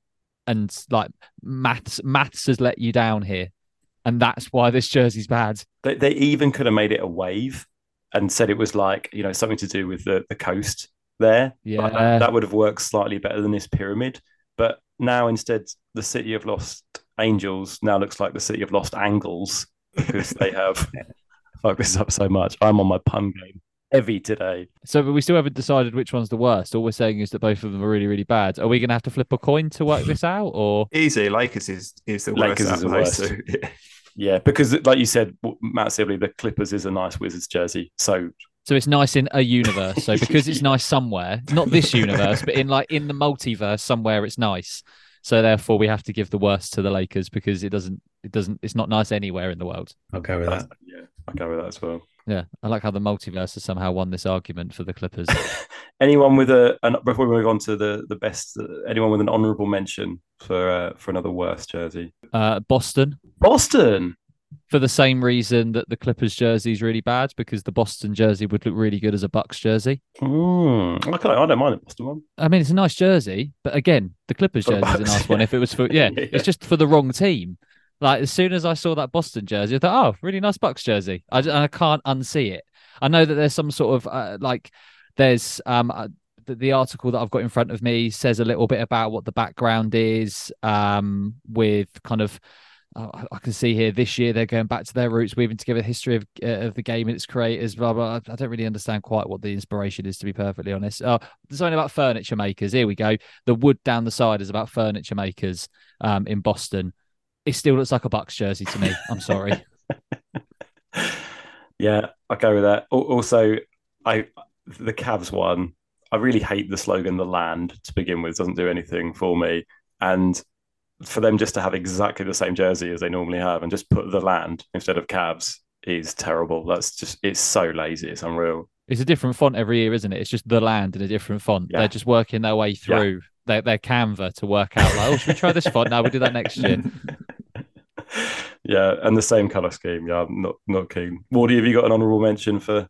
and like maths maths has let you down here and that's why this jersey's bad They, they even could have made it a wave and said it was like you know something to do with the, the coast there. yeah Like, that, that would have worked slightly better than this pyramid. But now instead, the city of lost angels now looks like the city of lost angles because they have fucked this up so much. I'm on my pun game heavy today. so but we still haven't decided which one's the worst all we're saying is that both of them are really really bad are we gonna have to flip a coin to work this out or Easy. Lakers is is the Lakers worst. is the out of those worst. two. Yeah. Yeah, because like you said, Matt Sibley, the Clippers is a nice Wizards jersey. So so it's nice in a universe so because it's nice somewhere not this universe but in like in the multiverse somewhere it's nice so therefore we have to give the worst to the lakers because it doesn't it doesn't it's not nice anywhere in the world I'll go with that's, that. yeah, I'll go with that as well. yeah i like how the multiverse has somehow won this argument for the clippers anyone with a an, before we move on to the the best, uh, anyone with an honourable mention for uh, for another worst jersey? uh boston Boston. For the same reason that the Clippers jersey is really bad because the Boston jersey would look really good as a Bucks jersey. Mm, okay, I don't mind the Boston one. I mean, it's a nice jersey, but again, the Clippers jersey is a nice one. If it was for yeah, Yeah. it's just for the wrong team. Like as soon as I saw that Boston jersey, I thought, oh, really nice Bucks jersey. I, and I can't unsee it. I know that there's some sort of uh, like there's um uh, the, the article that I've got in front of me says a little bit about what the background is um with kind of uh, I- can see here this year they're going back to their roots, weaving together the history of uh, of the game and its creators. Blah blah. I don't really understand quite what the inspiration is, to be perfectly honest. Oh, there's something about furniture makers. Here we go. The wood down the side is about furniture makers um, in Boston. It still looks like a Bucks jersey to me. I'm sorry. yeah, I go with that. Also, I the Cavs one. I really hate the slogan "the land" to begin with. Doesn't do anything for me, and for them just to have exactly the same jersey as they normally have and just put the land instead of Cavs is terrible. That's just it's so lazy. It's unreal. It's a different font every year, isn't it? It's just the land in a different font. Yeah. They're just working their way through their, their Canva to work out like, oh, should we try this font? Now we'll do that next year. yeah, and the same color scheme. Yeah, I'm not not keen. Wardy, have you got an honourable mention for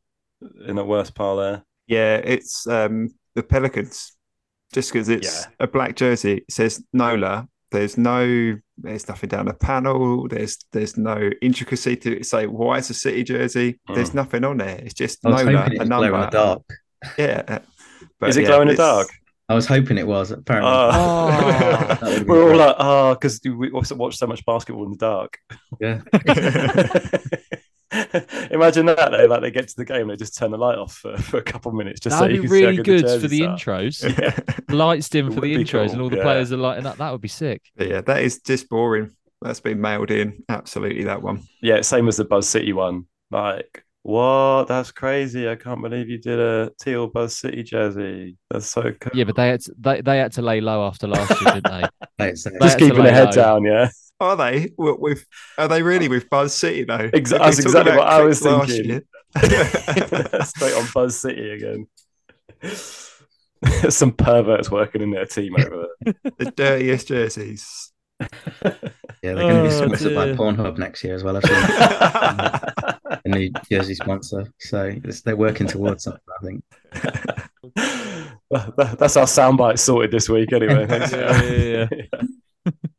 in that worst pile there? Yeah, it's um, the Pelicans. Just because it's Yeah. a black jersey, it says Nola. There's no, there's nothing down the panel. There's there's no intricacy to it. Say why it's a City jersey. There's Mm. nothing on there. It's just no, was Nola, it a was in the dark. Yeah, but Is it yeah, glow in the dark? I was hoping it was. Apparently, Oh. That We're all great. like, oh, because we also watch so much basketball in the dark. yeah. Imagine that though, like they get to the game, they just turn the light off for, for a couple of minutes, just That'd so be you can see how really the good for the are. intros. Yeah. Lights dim for the intros, cool, and all the yeah. players are lighting up. That would be sick. But yeah, that is just boring. That's been mailed in. Absolutely, that one. yeah, same as the Buzz City one. Like, what? That's crazy! I can't believe you did a teal Buzz City jersey. That's so cool. Yeah, but they had to, they, they had to lay low after last year, didn't they? They just keeping lay their head low. down. Yeah, Are they with? Are they really with Buzz City though? Exa- If that's exactly what I was thinking. straight on Buzz City again. Some perverts working in their team over there. the dirtiest jerseys. yeah, they're going to be Oh, sponsored by. Pornhub next year as well. I've seen a new jersey sponsor, so it's, they're working towards something. I think. That- that- That's our soundbite sorted this week, anyway. Thanks. Yeah, yeah,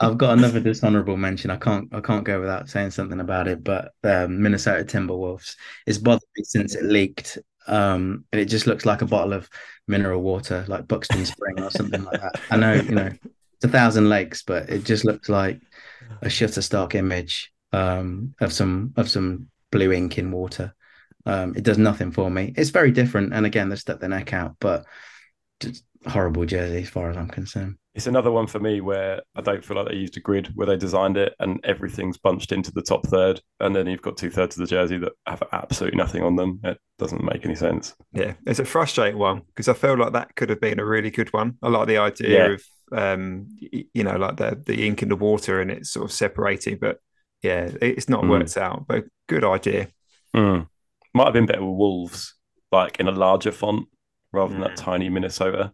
I've got another dishonorable mention. I can't I can't go without saying something about it. But um, Minnesota Timberwolves it's bothered me since it leaked. Um, and it just looks like a bottle of mineral water, like Buxton Spring or something like that. I know, you know, it's a thousand lakes, but it just looks like a Shutterstock image um, of some of some blue ink in water. Um, it does nothing for me. It's very different, and again, they stuck their neck out, but just horrible jersey as far as I'm concerned. It's another one for me where I don't feel like they used a grid where they designed it and everything's bunched into the top third, and then you've got two thirds of the jersey that have absolutely nothing on them. It doesn't make any sense. Yeah, it's a frustrating one because I feel like that could have been a really good one. I like the idea Yeah. of um, you know, like the the ink in the water and it's sort of separating, but yeah, it's not Mm. worked out. But good idea. Mm. Might have been better with Wolves, like in a larger font rather than that Mm. tiny Minnesota.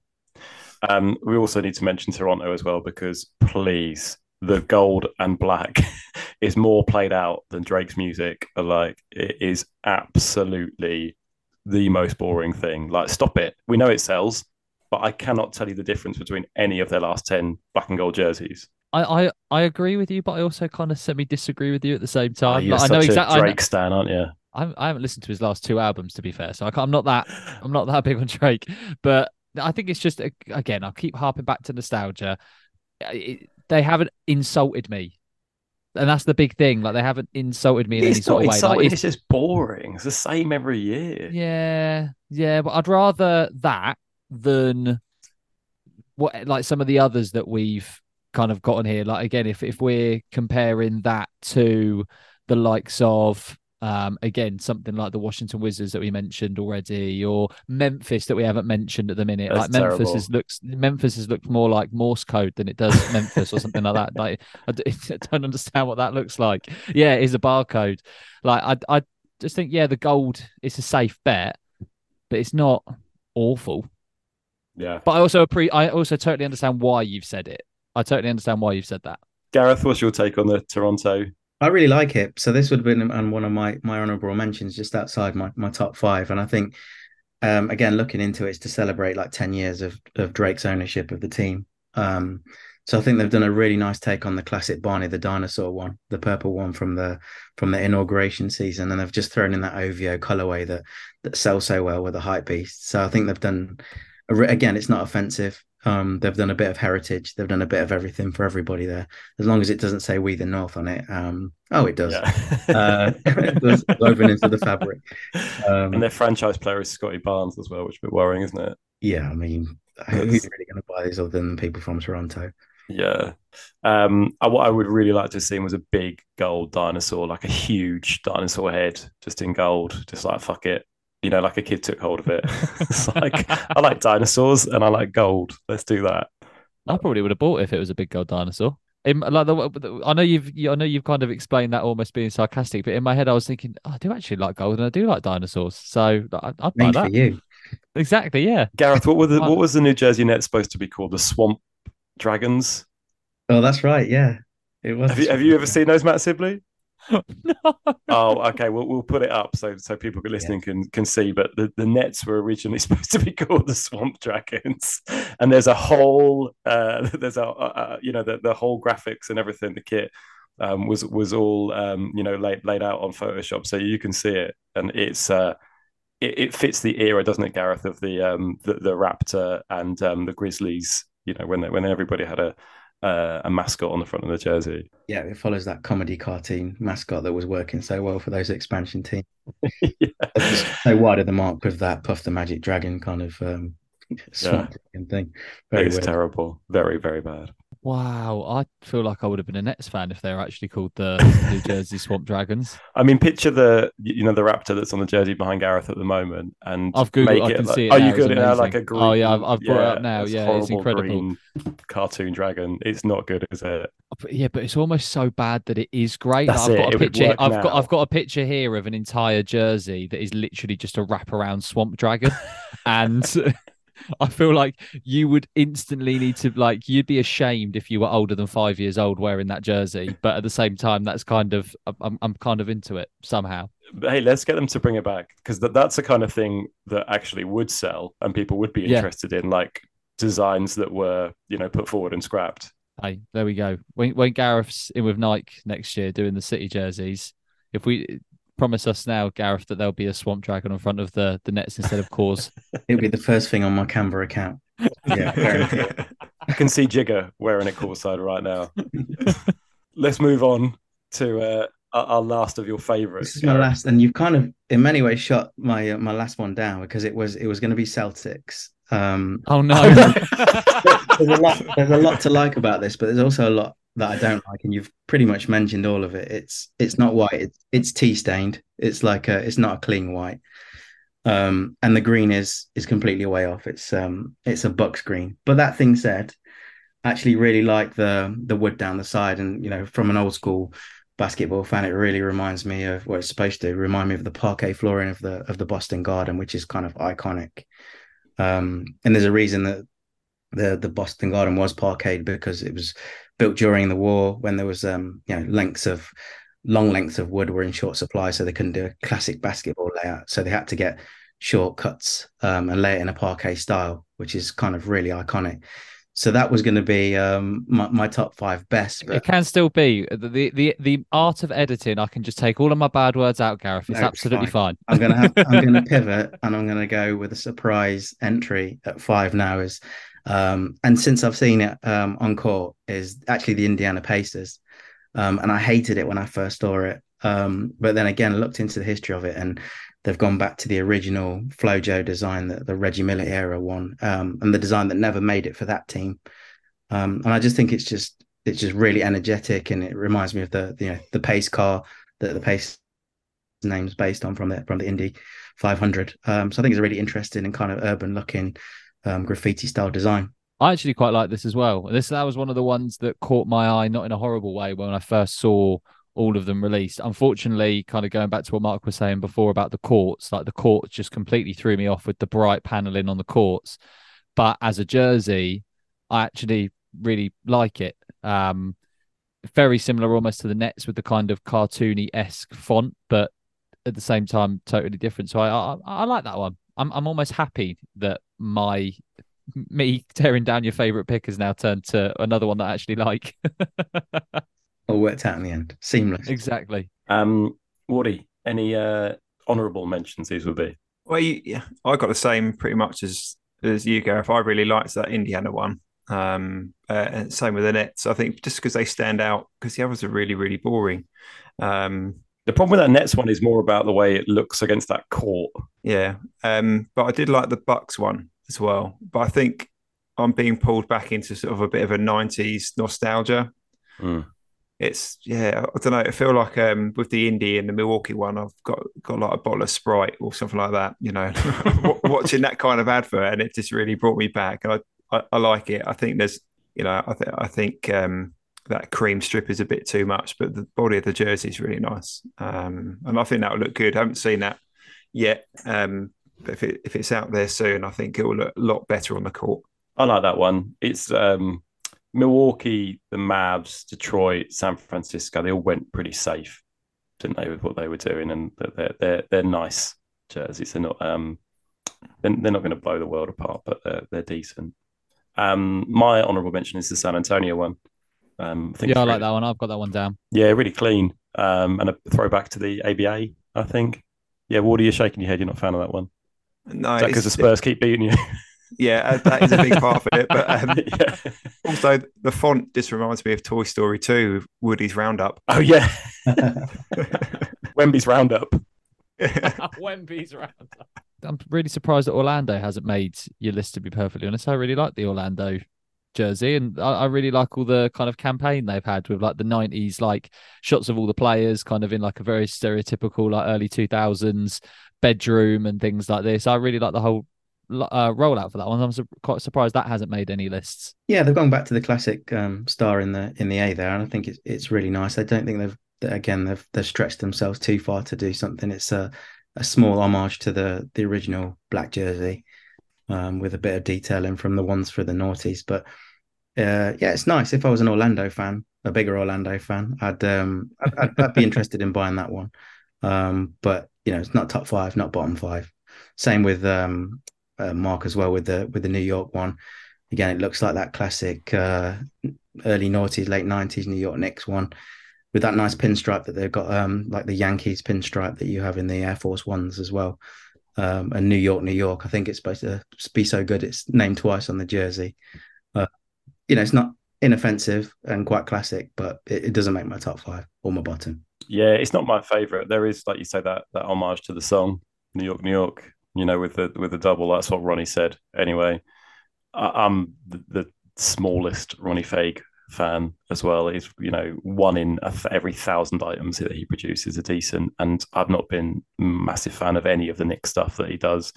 Um, we also need to mention Toronto as well because please, the gold and black is more played out than Drake's music. Like it is absolutely the most boring thing. Like, stop it. We know it sells, but I cannot tell you the difference between any of their last ten black and gold jerseys. I, I, I agree with you, but I also kind of semi disagree with you at the same Oh, time. you're Like, I know such exactly. Drake stan, aren't you? I, I haven't listened to his last two albums, to be fair, so I can't, I'm not that I'm not that big on Drake, but I think it's just again I'll keep harping back to nostalgia. It- they haven't insulted me, and that's the big thing. Like they haven't insulted me in any It's sort of way. Like, it's- It's just boring. It's the same every year. yeah, yeah, but I'd rather that than what like some of the others that we've kind of gotten here. Like again, if if we're comparing that to the likes of um again something like the Washington Wizards that we mentioned already, or Memphis that we haven't mentioned at the minute. That's like Memphis terrible. is looks Memphis has looked more like Morse code than it does Memphis or something like that. Like I don't understand what that looks like. Yeah, it is a barcode. Like I I just think yeah, the gold is a safe bet, but it's not awful. Yeah. But I also appre- I also totally understand why you've said it. I totally understand why you've said that. Gareth, what's your take on the Toronto? I really like it. So this would have been on one of my my honorable mentions, just outside my my top five. And I think, um, again, looking into it is to celebrate like ten years of of Drake's ownership of the team. Um, so I think they've done a really nice take on the classic Barney the dinosaur one, the purple one from the from the inauguration season, and they've just thrown in that OVO colorway that that sells so well with the hype beast. So I think they've done again, it's not offensive. Um, they've done a bit of heritage. They've done a bit of everything for everybody there, as long as it doesn't say "We the North" on it. Um, oh, it does. Yeah. Uh, it does woven into the fabric. Um, and their franchise player is Scottie Barnes as well, which is a bit worrying, isn't it? yeah, I mean, who's really going to buy these other than people from Toronto? Yeah. Um, I, what I would really like to see was a big gold dinosaur, like a huge dinosaur head, just in gold, just like fuck it. You know, like a kid took hold of it. it's like I like dinosaurs and I like gold. Let's do that. I probably would have bought it if it was a big gold dinosaur. In, like the, the- I know you've you, I know you've kind of explained that almost being sarcastic, but in my head I was thinking oh, I do actually like gold and I do like dinosaurs, so I, I'd buy Made for you. Exactly, yeah. Gareth, what were the what was the New Jersey Nets supposed to be called? The Swamp Dragons? Oh, that's right. Yeah, it was. Have you have you ever seen those, Matt Sibley? No. Oh, okay. We'll we'll put it up so so people listening can can see. But the, the Nets were originally supposed to be called the Swamp Dragons, and there's a whole uh, there's a uh, you know the the whole graphics and everything the kit um, was was all um, you know laid laid out on Photoshop, so you can see it, and it's uh, it, it fits the era, doesn't it, Gareth, of the um the, the Raptor and um, the Grizzlies. You know when they, when everybody had a uh, a mascot on the front of the jersey. Yeah, it follows that comedy cartoon mascot that was working so well for those expansion teams. yeah. so wide of the mark with that Puff the Magic Dragon kind of um, swamp thing. Very it's weird. terrible. Very, very bad. Wow, I feel like I would have been a Nets fan if they were actually called the New Jersey Swamp Dragons. I mean, picture the you know the raptor that's on the jersey behind Gareth at the moment, and I've googled. I can like, see it. Oh, you got it now, like a oh, green. Oh yeah, I've, I've brought yeah, it up now. Yeah, it's incredible. cartoon dragon. It's not good, is it? Yeah, but it's almost so bad that it is great. That's I've it. got a it picture. I've now. got I've got a picture here of an entire jersey that is literally just a wraparound swamp dragon, and I feel like you would instantly need to like you'd be ashamed if you were older than five years old wearing that jersey. But at the same time, that's kind of I'm I'm kind of into it somehow. But hey, let's get them to bring it back because that, that's the kind of thing that actually would sell and people would be interested yeah. in, like designs that were you know put forward and scrapped. Hey, there we go. When when Gareth's in with Nike next year doing the City jerseys, if we promise us now, Gareth, that there'll be a swamp dragon in front of the the nets instead of cores. It'll be the first thing on my Canva account. Yeah, I can see Jigga wearing it courtside right now. Let's move on to uh, our last of your favorites. This is my last, and you've kind of, in many ways, shot my uh, my last one down because it was it was going to be Celtics. Um, oh no! there's a lot. There's a lot to like about this, but there's also a lot that I don't like, and you've pretty much mentioned all of it. It's it's not white. It's, it's tea stained. It's like a. It's not a clean white. Um, and the green is is completely way off. It's um it's a Bucks green. But that thing said, I actually really like the the wood down the side, and you know from an old school basketball fan, it really reminds me of what it's supposed to remind me of the parquet flooring of the of the Boston Garden, which is kind of iconic. Um, and there's a reason that the the Boston Garden was parquet because it was built during the war when there was um you know lengths of long lengths of wood were in short supply, so they couldn't do a classic basketball layout. So they had to get shortcuts um, and lay it in a parquet style, which is kind of really iconic. So that was going to be um, my, my, top five best. But... It can still be the, the the art of editing. I can just take all of my bad words out, Gareth. It's no, absolutely fine. fine. I'm gonna have I'm gonna pivot and I'm gonna go with a surprise entry at five now. Is um, and since I've seen it um, on court, is actually the Indiana Pacers, um, and I hated it when I first saw it. Um, but then again, looked into the history of it, and they've gone back to the original FloJo design, that the Reggie Miller era one, um, and the design that never made it for that team. Um, and I just think it's just it's just really energetic, and it reminds me of the you know the pace car that the pace name's based on from the from the Indy 500. so I think it's a really interesting and kind of urban looking um, graffiti style design. I actually quite like this as well. This that was one of the ones that caught my eye, not in a horrible way, when I first saw all of them released. Unfortunately, kind of going back to what Mark was saying before about the courts, like the courts just completely threw me off with the bright paneling on the courts. But as a jersey, I actually really like it. Um, very similar almost to the Nets with the kind of cartoony esque font, but at the same time, totally different. So I, I, I like that one. I'm I'm almost happy that my me tearing down your favorite pick has now turned to another one that I actually like. All worked out in the end. Seamless. Exactly. Um, Woody, any uh, honourable mentions these would be? Well, yeah, I got the same pretty much as as you, Gareth. I really liked that Indiana one. Um, uh, and same with the Nets. I think just because they stand out, because the others are really, really boring. Um, the problem with that Nets one is more about the way it looks against that court. Yeah, um, but I did like the Bucks one as well. But I think I'm being pulled back into sort of a bit of a '90s nostalgia. Mm. It's yeah, I don't know. I feel like um, with the Indy and the Milwaukee one, I've got got like a bottle of Sprite or something like that. You know, watching that kind of advert, and it just really brought me back. I, I, I like it. I think there's, you know, I think I think um, that cream strip is a bit too much, but the body of the jersey is really nice, um, and I think that will look good. I haven't seen that yet, um, but if it, if it's out there soon, I think it will look a lot better on the court. I like that one. It's um, Milwaukee, the Mavs, Detroit, San Francisco. They all went pretty safe, didn't they, with what they were doing, and they're they're they're nice jerseys. They're not um, they're, they're not going to blow the world apart, but they're they're decent. Um, my honourable mention is the San Antonio one. Um, I think yeah, I like that one. I've got that one down. Yeah, really clean. Um, and a throwback to the ABA, I think. Yeah, Wardy, you're shaking your head. You're not a fan of that one. No, because the Spurs keep beating you. Yeah, uh, that is a big part of it. But um, yeah. also, the font just reminds me of Toy Story 2, Woody's Roundup. Oh yeah, Wemby's Roundup. Wemby's Roundup. I'm really surprised that Orlando hasn't made your list. To be perfectly honest, I really like the Orlando jersey, and I, I really like all the kind of campaign they've had with like the '90s, like shots of all the players, kind of in like a very stereotypical like early 2000s bedroom and things like this. I really like the whole uh, rollout for that one. I'm su- quite surprised that hasn't made any lists. Yeah, they've gone back to the classic um, star in the in the A there, and I think it's it's really nice. I don't think they've again they've they've stretched themselves too far to do something. It's a a small homage to the the original black jersey, um, with a bit of detailing from the ones for the noughties. But uh, yeah, it's nice. If I was an Orlando fan, a bigger Orlando fan, I'd um I'd, I'd, I'd be interested in buying that one. Um, but you know, it's not top five, not bottom five. Same with um uh, Mark as well with the with the New York one. Again, it looks like that classic uh, early noughties, late nineties New York Knicks one with that nice pinstripe that they've got, um, like the Yankees pinstripe that you have in the Air Force Ones as well. Um, and New York, New York. I think it's supposed to be so good. It's named twice on the jersey. Uh, you know, it's not inoffensive and quite classic, but it, it, doesn't make my top five or my bottom. Yeah, it's not my favorite. There is, like you say, that that homage to the song New York, New York. You know, with the with the double. That's what Ronnie said. Anyway, I, am the, the smallest Ronnie Fieg fan as well. Is you know one in every thousand items that he produces are decent, and I've not been massive fan of any of the Knick stuff that he does.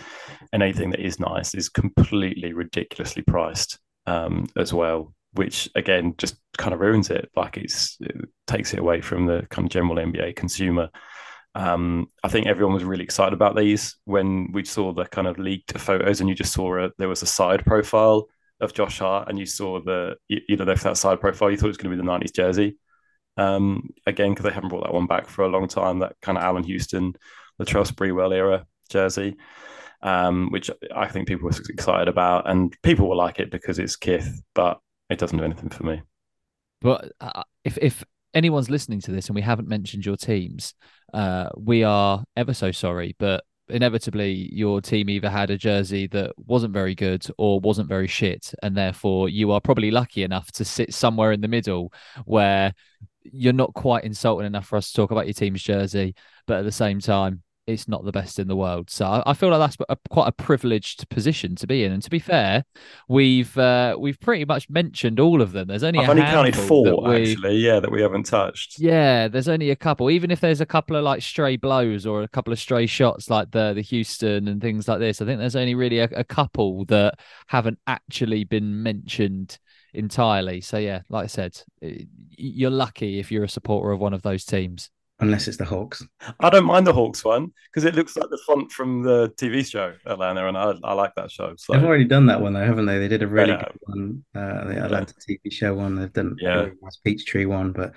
And anything that is nice is completely ridiculously priced um, as well, which again just kind of ruins it. Like it's it takes it away from the kind of general NBA consumer. Um, I think everyone was really excited about these when we saw the kind of leaked photos, and you just saw a, there was a side profile of Josh Hart, and you saw the you, know that side profile, you thought it was going to be the '90s jersey. Um, again, because they haven't brought that one back for a long time. That kind of Allan Houston, the Latrell Sprewell era jersey, um, which I think people were excited about, and people will like it because it's Kith, but it doesn't do anything for me. But uh, if if anyone's listening to this and we haven't mentioned your teams, uh, we are ever so sorry, but inevitably your team either had a jersey that wasn't very good or wasn't very shit and therefore you are probably lucky enough to sit somewhere in the middle where you're not quite insulting enough for us to talk about your team's jersey but at the same time it's not the best in the world. So I, I feel like that's a, quite a privileged position to be in. And to be fair, we've uh, we've pretty much mentioned all of them. There's only I've only counted four we, actually, yeah, that we haven't touched. Yeah, there's only a couple. Even if there's a couple of like stray blows or a couple of stray shots like the the Houston and things like this, I think there's only really a, a couple that haven't actually been mentioned entirely. So yeah, like I said, you're lucky if you're a supporter of one of those teams unless it's the Hawks. I don't mind the Hawks one because it looks like the font from the TV show Atlanta, and I, I like that show. So. They've already done that one though, haven't they? They did a really yeah. good one, uh, the Atlanta yeah. TV show one. They've done yeah. a really nice Peachtree one, but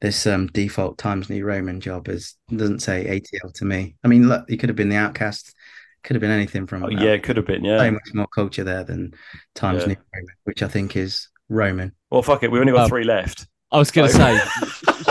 this um, default Times New Roman job is doesn't say ATL to me. I mean, look, it could have been the OutKast. Could have been anything from. Oh, yeah, it could have been. Yeah, so much more culture there than Times New Roman, which I think is Roman. Well, fuck it, We've only got um, three left. I was going to say,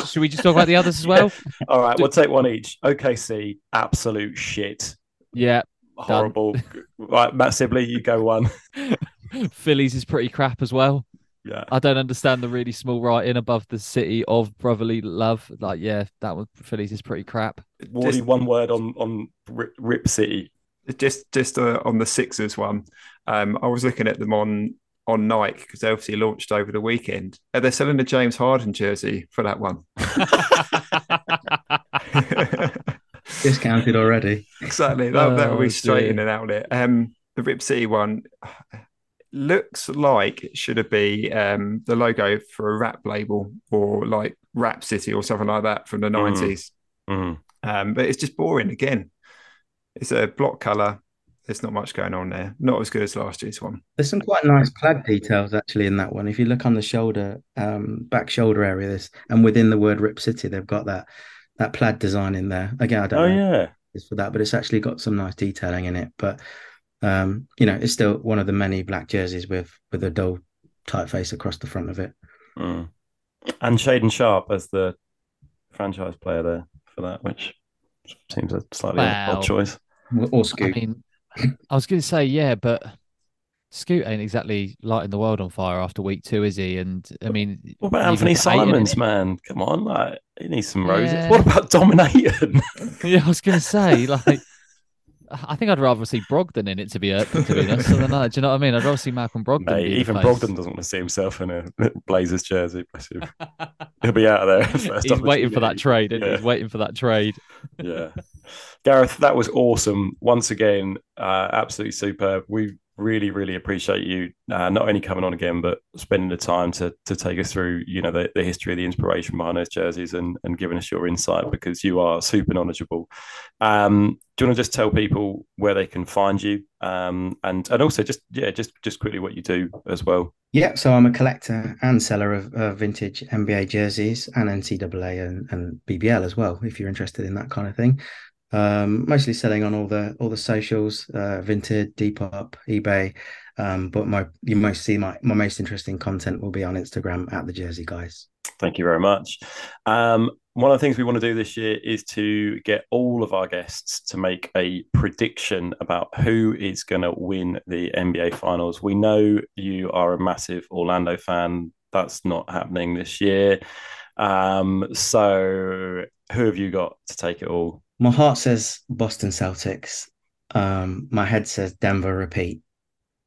should we just talk about the others as well? All right, we'll take one each. OKC, absolute shit. Yeah. Horrible. right, Matt Sibley, you go one. Phillies is pretty crap as well. Yeah. I don't understand the really small writing above the city of brotherly love. Like, yeah, that one Phillies is pretty crap. Wardy, just, one word on on Rip, Rip City. Just just uh, on the Sixers one. Um, I was looking at them on on Nike because they obviously launched over the weekend. Are they selling a James Harden jersey for that one? Discounted already. Exactly. That, oh, that will be straight dear. in an outlet. Um, the Rip City one looks like it should have been um, the logo for a rap label or like Rap City or something like that from the mm. 90s. Mm. Um, but it's just boring again. It's a block color there's not much going on there. Not as good as last year's one. There's some quite nice plaid details actually in that one. If you look on the shoulder, um, back shoulder area, this and within the word Rip City, they've got that that plaid design in there. Again, I don't oh, know yeah. it's for that, but it's actually got some nice detailing in it. But um, you know, it's still one of the many black jerseys with with a dull typeface across the front of it. Mm. And Shaedon Sharpe as the franchise player there for that, which seems a slightly wow. odd choice. Or Scoot. I mean, I was going to say, yeah, but Scoot ain't exactly lighting the world on fire after week two, is he? And I mean, What about Anthony Simons, man? Come on, like he needs some roses. Yeah. What about DominAyton? Yeah, I was gonna say, like, I think I'd rather see Brogdon in it to be uh, to be honest. Do you know what I mean? I'd rather see Malcolm Brogdon. Mate, even face. Brogdon doesn't want to see himself in a Blazers jersey. He'll be out of there. first He's waiting for that trade. Yeah. He's waiting for that trade. yeah. Gareth, that was awesome. Once again, uh, absolutely superb. We really, really appreciate you uh, not only coming on again, but spending the time to to take us through, you know, the, the history, of the inspiration behind those jerseys, and and giving us your insight because you are super knowledgeable. Um, do you want to just tell people where they can find you, um, and and also just yeah, just just quickly what you do as well. Yeah, so I'm a collector and seller of vintage NBA jerseys and NCAA and, and BBL as well. If you're interested in that kind of thing, um, mostly selling on all the all the socials, uh, Vinted, Depop, eBay. Um, but my you most see my my most interesting content will be on Instagram at the Jersey Guys. Thank you very much. Um, one of the things we want to do this year is to get all of our guests to make a prediction about who is going to win the NBA Finals. We know you are a massive Orlando fan. That's not happening this year. Um, so, who have you got to take it all? My heart says Boston Celtics. Um, my head says Denver repeat.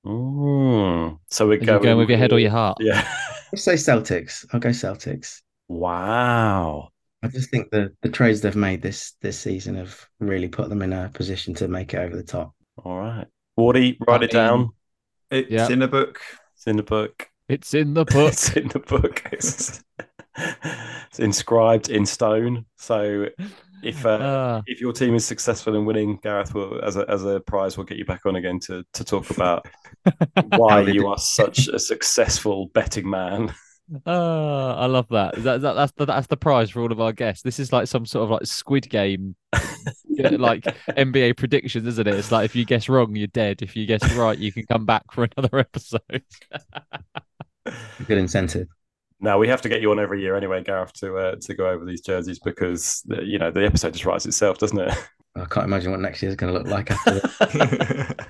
Mm, so we're going, going with your head or your heart? Yeah. I'll say Celtics. I'll go Celtics. wow. I just think the the trades they've made this this season have really put them in a position to make it over the top. All right. Wardy, write I it down. It's Yeah. in the book. It's in the book. It's in the book. it's in the book. It's, it's inscribed in stone. So if uh, Ah, if your team is successful in winning, Gareth will as a as a prize will get you back on again to to talk about why you are such a successful betting man. ah, I love that. That, that. That's the that's the prize for all of our guests. This is like some sort of like Squid Game, like NBA predictions, isn't it? It's like if you guess wrong, you're dead. If you guess right, you can come back for another episode. Good incentive. Now we have to get you on every year anyway, Gareth, to uh, to go over these jerseys because the, you know the episode just writes itself, doesn't it? I can't imagine what next year is going to look like after.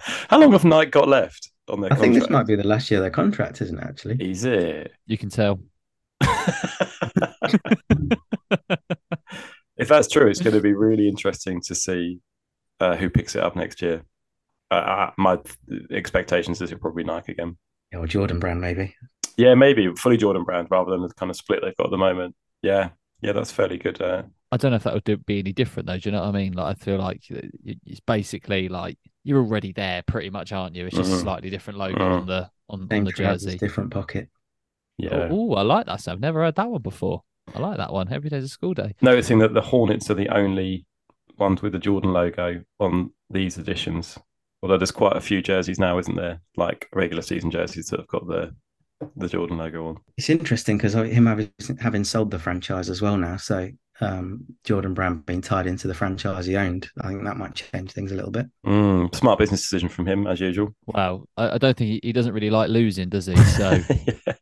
How long have Nike got left on their contract? I think this might be the last year of their contract, isn't it? Actually, Is it? You can tell. if that's true, it's going to be really interesting to see uh, who picks it up next year. Uh, uh, my expectations is it'll probably Nike again. yeah, or Jordan Brand maybe. Yeah, maybe fully Jordan brand rather than the kind of split they've got at the moment. Yeah, yeah, that's fairly good. Uh, I don't know if that would do, be any different though. Do you know what I mean? Like, I feel like it's basically like you're already there, pretty much, aren't you? It's just a Mhm. slightly different logo Mhm. on the on, on the jersey. different pocket. yeah, Oh, I like that. Sam. I've never heard that one before. I like that one. Every day's a school day. noticing that the Hornets are the only ones with the Jordan logo on these editions. Although there's quite a few jerseys now, isn't there? Like regular season jerseys that have got the the Jordan logo on. It's interesting because him having having sold the franchise as well now, so um, Jordan Brand being tied into the franchise he owned, I think that might change things a little bit. Mm, smart business decision from him, as usual. Wow. I, I don't think he, he doesn't really like losing, does he? So Yeah.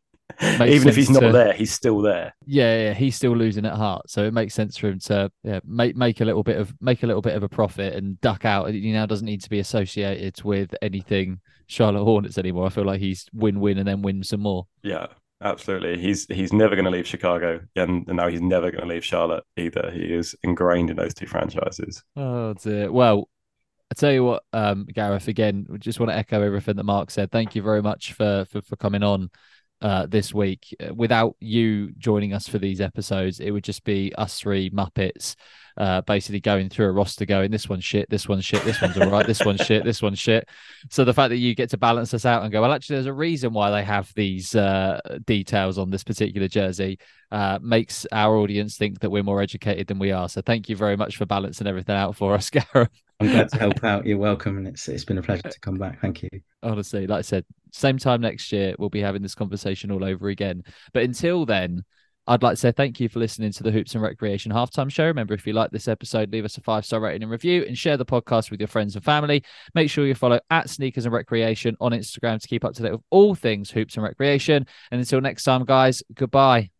Even if he's not to- there, he's still there. yeah, yeah, he's still losing at heart. So it makes sense for him to yeah, make make a little bit of make a little bit of a profit and duck out. He now doesn't need to be associated with anything Charlotte Hornets anymore. I feel like he's win win and then win some more. Yeah, absolutely. He's he's never going to leave Chicago, and now he's never going to leave Charlotte either. He is ingrained in those two franchises. Oh dear. Well, I tell you what, um, Gareth. Again, we just want to echo everything that Mark said. Thank you very much for for, for coming on uh, this week. Uh, Without you joining us for these episodes, it would just be us three Muppets, uh, basically going through a roster, going this one's shit, this one's shit, this one's all right, this one's shit, this one's shit. So the fact that you get to balance us out and go, well, actually, there's a reason why they have these uh, details on this particular jersey. Uh, makes our audience think that we're more educated than we are. So thank you very much for balancing everything out for us, Gareth. I'm glad to help out. You're welcome, and it's it's been a pleasure to come back. Thank you. honestly, like I said, same time next year, we'll be having this conversation all over again. But until then, I'd like to say thank you for listening to the Hoops and Recreation halftime show. Remember, if you like this episode, leave us a five star rating and review and share the podcast with your friends and family. Make sure you follow at Sneakers and Recreation on Instagram to keep up to date with all things Hoops and Recreation. And until next time, guys, goodbye.